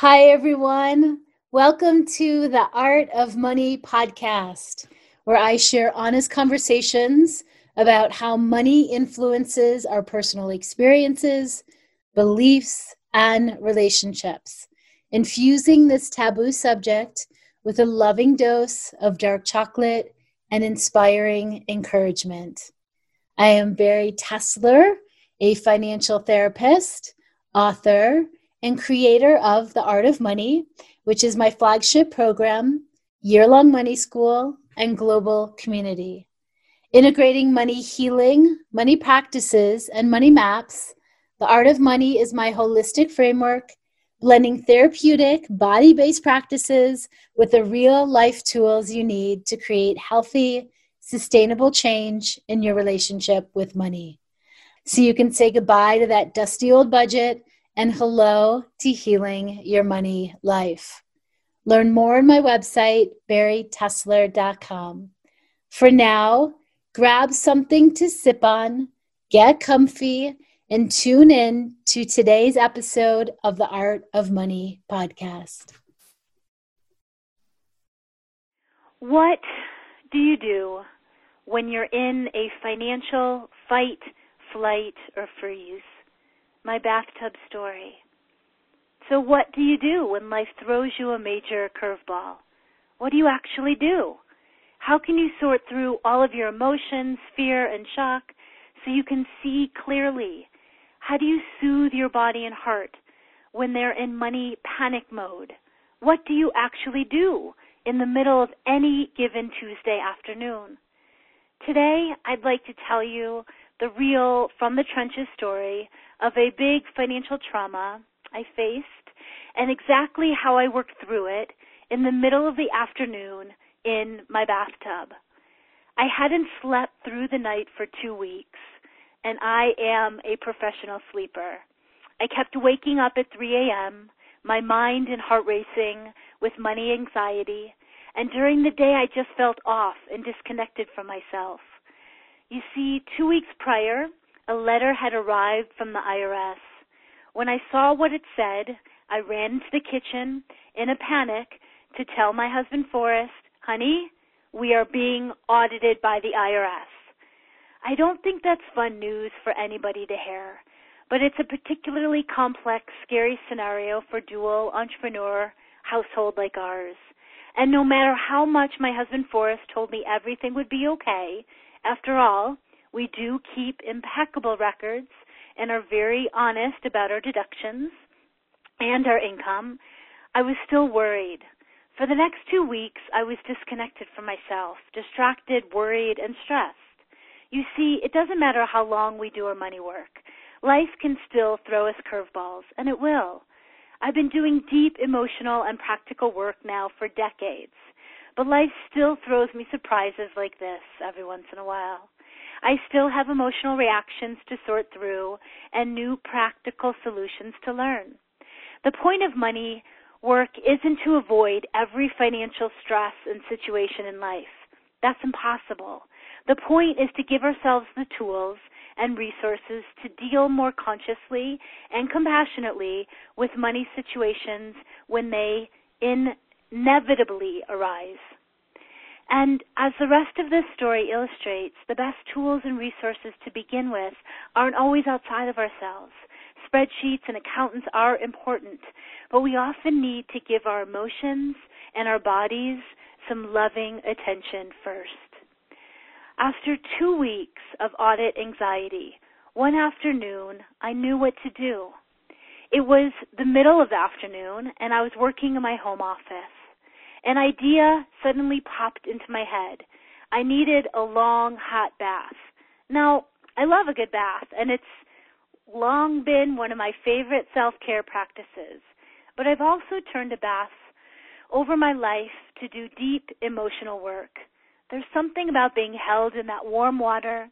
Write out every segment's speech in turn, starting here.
Hi, everyone. Welcome to the Art of Money podcast, where I share honest conversations about how money influences our personal experiences, beliefs, and relationships, infusing this taboo subject with a loving dose of dark chocolate and inspiring encouragement. I am Bari Tessler, a financial therapist, author, and creator of The Art of Money, which is my flagship program, year long money school, and global community. Integrating money healing, money practices, and money maps, The Art of Money is my holistic framework, blending therapeutic, body based practices with the real life tools you need to create healthy, sustainable change in your relationship with money. So you can say goodbye to that dusty old budget and hello to healing your money life. Learn more on my website, baritessler.com. For now, grab something to sip on, get comfy, and tune in to today's episode of the Art of Money podcast. What do you do when you're in a financial fight, flight, or freeze? My bathtub story. So, what do you do when life throws you a major curveball? What do you actually do? How can you sort through all of your emotions, fear, and shock so you can see clearly? How do you soothe your body and heart when they're in money panic mode? What do you actually do in the middle of any given Tuesday afternoon? Today, I'd like to tell you the real from the trenches story of a big financial trauma I faced and exactly how I worked through it in the middle of the afternoon in my bathtub. I hadn't slept through the night for two weeks, and I am a professional sleeper. I kept waking up at 3 a.m., my mind and heart racing with money anxiety, and during the day I just felt off and disconnected from myself. You see, two weeks prior, a letter had arrived from the IRS. When I saw what it said, I ran into the kitchen in a panic to tell my husband Forrest, honey, we are being audited by the IRS. I don't think that's fun news for anybody to hear, but it's a particularly complex, scary scenario for dual entrepreneur household like ours. And no matter how much my husband Forrest told me everything would be okay, after all, we do keep impeccable records and are very honest about our deductions and our income, I was still worried. For the next two weeks, I was disconnected from myself, distracted, worried, and stressed. You see, it doesn't matter how long we do our money work. Life can still throw us curveballs, and it will. I've been doing deep emotional and practical work now for decades, but life still throws me surprises like this every once in a while. I still have emotional reactions to sort through and new practical solutions to learn. The point of money work isn't to avoid every financial stress and situation in life. That's impossible. The point is to give ourselves the tools and resources to deal more consciously and compassionately with money situations when they inevitably arise. And as the rest of this story illustrates, the best tools and resources to begin with aren't always outside of ourselves. Spreadsheets and accountants are important, but we often need to give our emotions and our bodies some loving attention first. After two weeks of audit anxiety, one afternoon I knew what to do. It was the middle of the afternoon and I was working in my home office. An idea suddenly popped into my head. I needed a long, hot bath. Now, I love a good bath, and it's long been one of my favorite self care practices. But I've also turned to baths over my life to do deep emotional work. There's something about being held in that warm water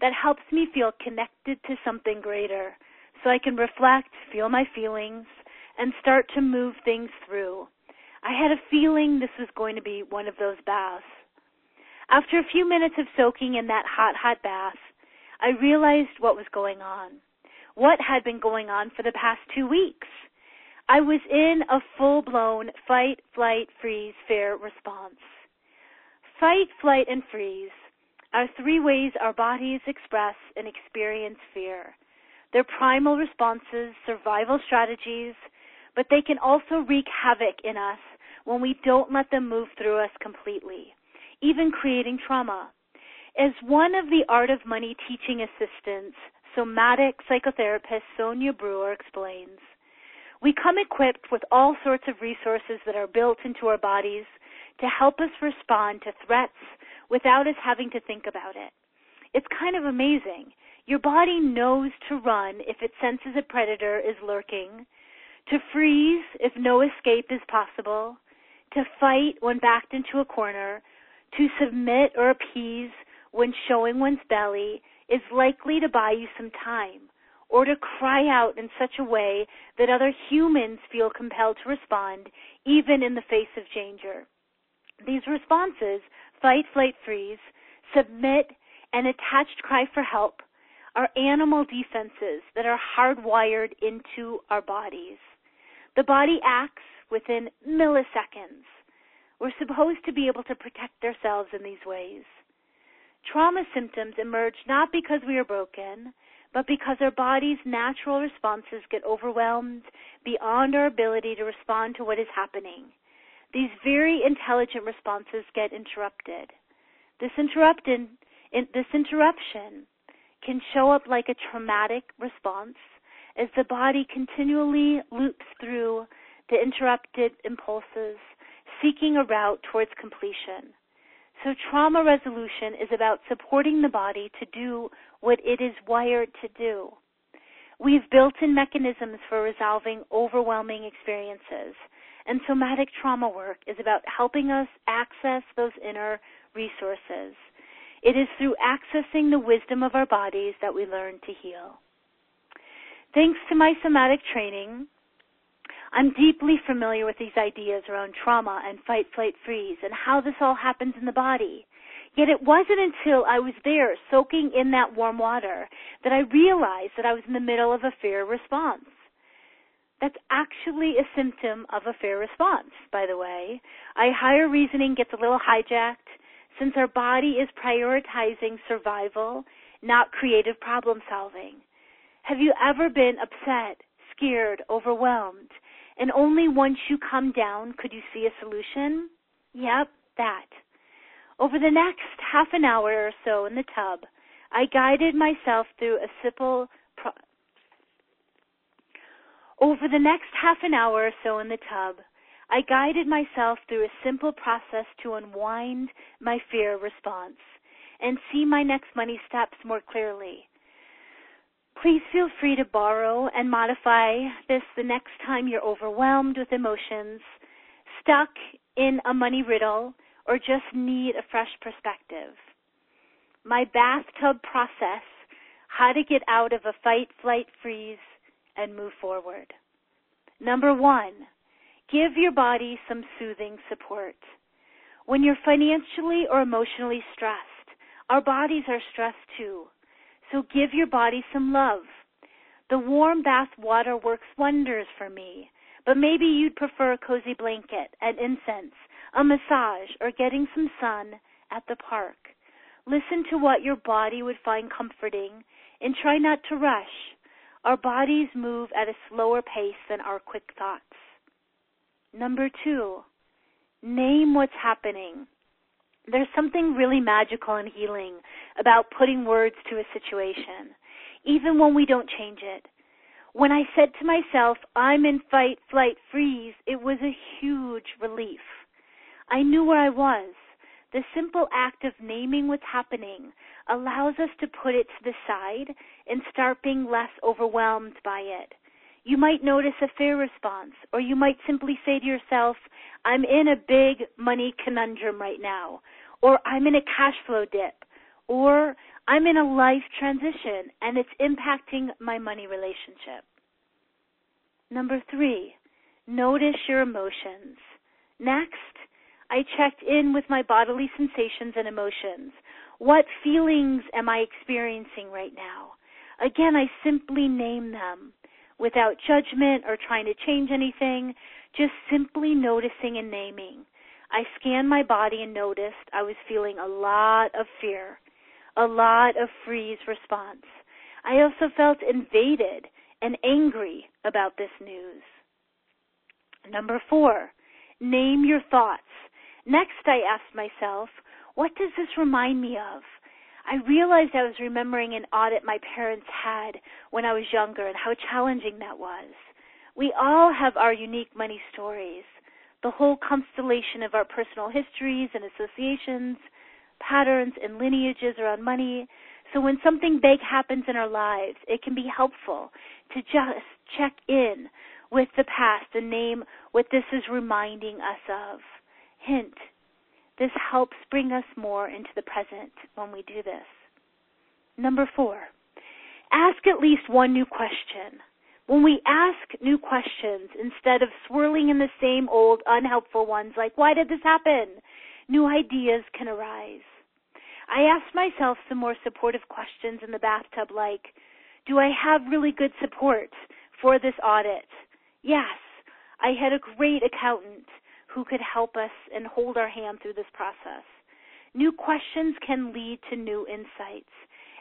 that helps me feel connected to something greater so I can reflect, feel my feelings, and start to move things through. I had a feeling this was going to be one of those baths. After a few minutes of soaking in that hot, hot bath, I realized what was going on. What had been going on for the past two weeks. I was in a full blown fight, flight, freeze, fear response. Fight, flight, and freeze are three ways our bodies express and experience fear. They're primal responses, survival strategies, but they can also wreak havoc in us when we don't let them move through us completely, even creating trauma. As one of the Art of Money teaching assistants, somatic psychotherapist Sonia Brewer explains, we come equipped with all sorts of resources that are built into our bodies to help us respond to threats without us having to think about it. It's kind of amazing. Your body knows to run if it senses a predator is lurking, to freeze if no escape is possible, to fight when backed into a corner, to submit or appease when showing one's belly is likely to buy you some time, or to cry out in such a way that other humans feel compelled to respond, even in the face of danger. These responses, fight, flight, freeze, submit, and attached cry for help, are animal defenses that are hardwired into our bodies. The body acts within milliseconds. We're supposed to be able to protect ourselves in these ways. Trauma symptoms emerge not because we are broken, but because our body's natural responses get overwhelmed beyond our ability to respond to what is happening. These very intelligent responses get interrupted. This interrupted, this interruption can show up like a traumatic response as the body continually loops through the interrupted impulses, seeking a route towards completion. So trauma resolution is about supporting the body to do what it is wired to do. We've built in mechanisms for resolving overwhelming experiences, and somatic trauma work is about helping us access those inner resources. It is through accessing the wisdom of our bodies that we learn to heal. Thanks to my somatic training, I'm deeply familiar with these ideas around trauma and fight, flight, freeze and how this all happens in the body. Yet it wasn't until I was there soaking in that warm water that I realized that I was in the middle of a fear response. That's actually a symptom of a fear response, by the way. Our higher reasoning gets a little hijacked since our body is prioritizing survival, not creative problem solving. Have you ever been upset, scared, overwhelmed, and only once you come down could you see a solution? Yep, that. Over the next half an hour or so in the tub, I guided myself through a simple pro- over the next half an hour or so in the tub, I guided myself through a simple process to unwind my fear response and see my next money steps more clearly. Please feel free to borrow and modify this the next time you're overwhelmed with emotions, stuck in a money riddle, or just need a fresh perspective. My bathtub process, how to get out of a fight, flight, freeze, and move forward. Number one, give your body some soothing support. When you're financially or emotionally stressed, our bodies are stressed too. So give your body some love. The warm bath water works wonders for me, but maybe you'd prefer a cozy blanket and incense, a massage, or getting some sun at the park. Listen to what your body would find comforting and try not to rush. Our bodies move at a slower pace than our quick thoughts. Number two, name what's happening there's something really magical and healing about putting words to a situation, even when we don't change it. When I said to myself, I'm in fight, flight, freeze, it was a huge relief. I knew where I was. The simple act of naming what's happening allows us to put it to the side and start being less overwhelmed by it. You might notice a fear response, or you might simply say to yourself, I'm in a big money conundrum right now, or I'm in a cash flow dip, or I'm in a life transition and it's impacting my money relationship. Number three, notice your emotions. Next, I checked in with my bodily sensations and emotions. What feelings am I experiencing right now? Again, I simply name them. Without judgment or trying to change anything, just simply noticing and naming. I scanned my body and noticed I was feeling a lot of fear, a lot of freeze response. I also felt invaded and angry about this news. Number four, name your thoughts. Next, I asked myself, what does this remind me of? I realized I was remembering an audit my parents had when I was younger and how challenging that was. We all have our unique money stories, the whole constellation of our personal histories and associations, patterns and lineages around money. So when something big happens in our lives, it can be helpful to just check in with the past and name what this is reminding us of. Hint, this helps bring us more into the present when we do this. Number four, ask at least one new question. When we ask new questions instead of swirling in the same old unhelpful ones like, why did this happen? New ideas can arise. I asked myself some more supportive questions in the bathtub like, do I have really good support for this audit? Yes, I had a great accountant who could help us and hold our hand through this process. New questions can lead to new insights.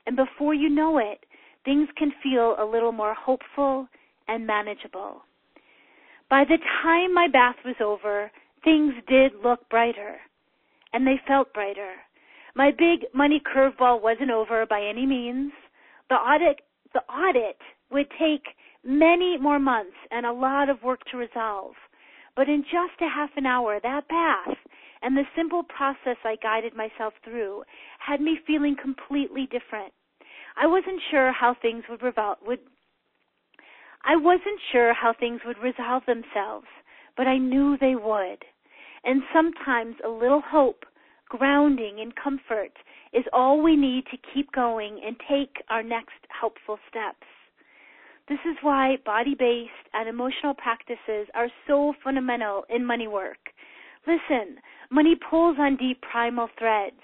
And before you know it, things can feel a little more hopeful and manageable. By the time my bath was over, things did look brighter. And they felt brighter. My big money curveball wasn't over by any means. The audit, the audit would take many more months and a lot of work to resolve. But in just a half an hour, that bath and the simple process I guided myself through had me feeling completely different. I wasn't sure how things would revolve, would I wasn't sure how things would resolve themselves, but I knew they would. And sometimes a little hope, grounding, and comfort is all we need to keep going and take our next helpful steps. This is why body based and emotional practices are so fundamental in money work. Listen, money pulls on deep primal threads.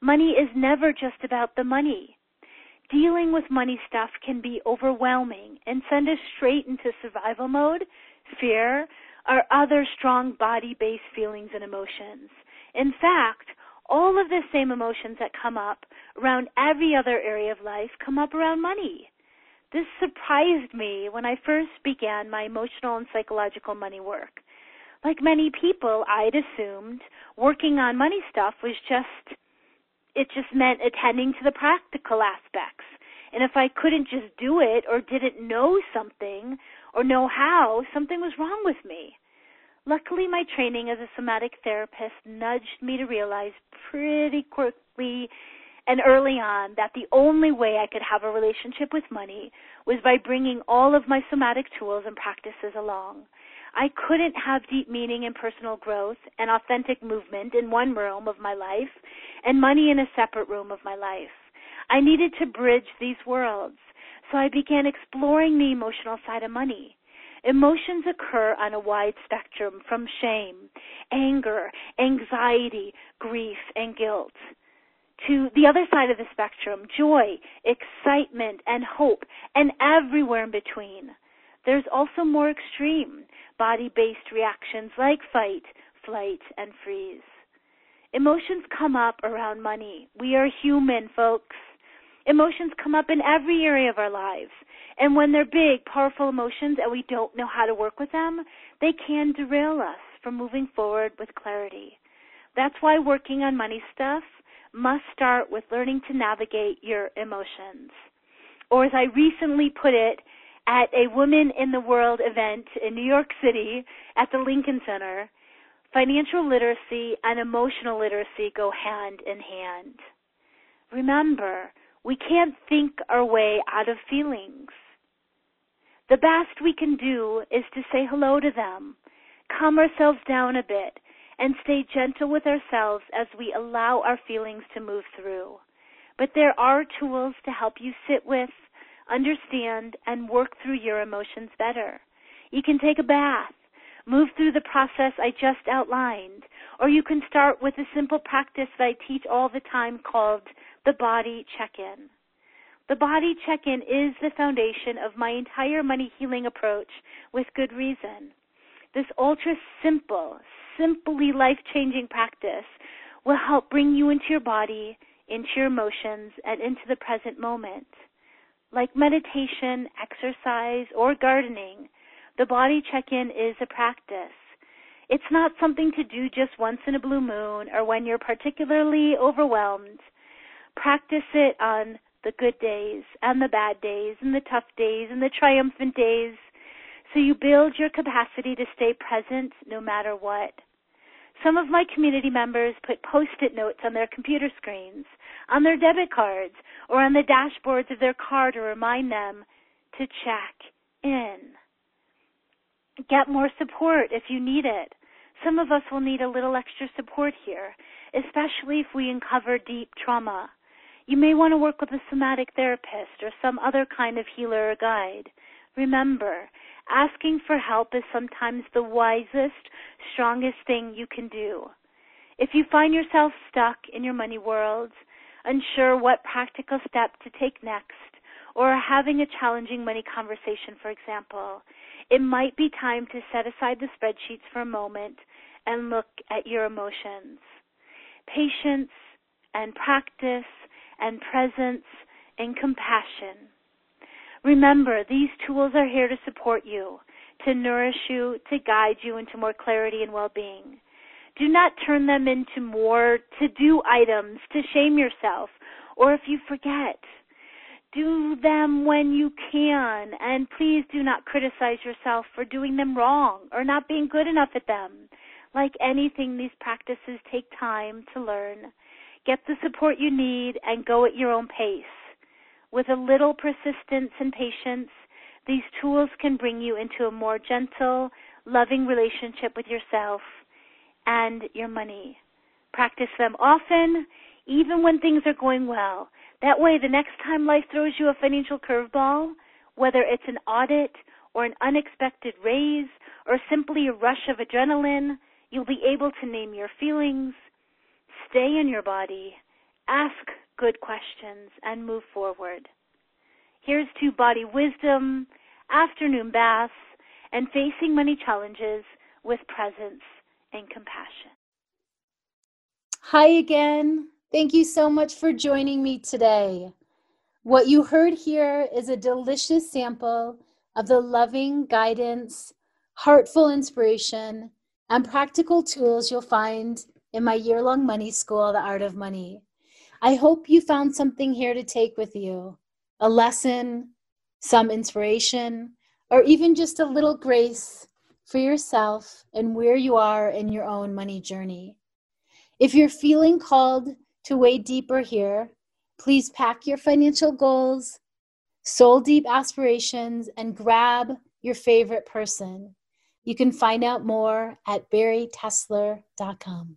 Money is never just about the money. Dealing with money stuff can be overwhelming and send us straight into survival mode, fear, or other strong body based feelings and emotions. In fact, all of the same emotions that come up around every other area of life come up around money. This surprised me when I first began my emotional and psychological money work. Like many people, I'd assumed working on money stuff was just, it just meant attending to the practical aspects. And if I couldn't just do it or didn't know something or know how, something was wrong with me. Luckily, my training as a somatic therapist nudged me to realize pretty quickly and early on that the only way I could have a relationship with money was by bringing all of my somatic tools and practices along. I couldn't have deep meaning and personal growth and authentic movement in one room of my life and money in a separate room of my life. I needed to bridge these worlds, so I began exploring the emotional side of money. Emotions occur on a wide spectrum from shame, anger, anxiety, grief, and guilt to the other side of the spectrum joy, excitement, and hope, and everywhere in between. There's also more extreme body based reactions like fight, flight, and freeze. Emotions come up around money. We are human, folks. Emotions come up in every area of our lives. And when they're big, powerful emotions and we don't know how to work with them, they can derail us from moving forward with clarity. That's why working on money stuff must start with learning to navigate your emotions. Or as I recently put it at a Women in the World event in New York City at the Lincoln Center, financial literacy and emotional literacy go hand in hand. Remember, we can't think our way out of feelings. The best we can do is to say hello to them, calm ourselves down a bit, and stay gentle with ourselves as we allow our feelings to move through. But there are tools to help you sit with, understand, and work through your emotions better. You can take a bath, move through the process I just outlined, or you can start with a simple practice that I teach all the time called the body check-in. The body check in is the foundation of my entire money healing approach with good reason. This ultra simple, simply life changing practice will help bring you into your body, into your emotions, and into the present moment. Like meditation, exercise, or gardening, the body check in is a practice. It's not something to do just once in a blue moon or when you're particularly overwhelmed. Practice it on the good days and the bad days and the tough days and the triumphant days so you build your capacity to stay present no matter what. Some of my community members put post-it notes on their computer screens, on their debit cards, or on the dashboards of their car to remind them to check in. Get more support if you need it. Some of us will need a little extra support here, especially if we uncover deep trauma. You may want to work with a somatic therapist or some other kind of healer or guide. Remember, asking for help is sometimes the wisest, strongest thing you can do. If you find yourself stuck in your money world, unsure what practical step to take next, or having a challenging money conversation, for example, it might be time to set aside the spreadsheets for a moment and look at your emotions. Patience and practice and presence and compassion. Remember, these tools are here to support you, to nourish you, to guide you into more clarity and well-being. Do not turn them into more to-do items to shame yourself or if you forget. Do them when you can, and please do not criticize yourself for doing them wrong or not being good enough at them. Like anything, these practices take time to learn. Get the support you need and go at your own pace. With a little persistence and patience, these tools can bring you into a more gentle, loving relationship with yourself and your money. Practice them often, even when things are going well. That way, the next time life throws you a financial curveball, whether it's an audit or an unexpected raise or simply a rush of adrenaline, you'll be able to name your feelings, stay in your body, ask good questions, and move forward. Here's to body wisdom, afternoon baths, and facing money challenges with presence and compassion. Hi again. Thank you so much for joining me today. What you heard here is a delicious sample of the loving guidance, heartful inspiration, and practical tools you'll find in my year long money school, The Art of Money. I hope you found something here to take with you a lesson, some inspiration, or even just a little grace for yourself and where you are in your own money journey. If you're feeling called to wade deeper here, please pack your financial goals, soul deep aspirations, and grab your favorite person. You can find out more at baritessler.com.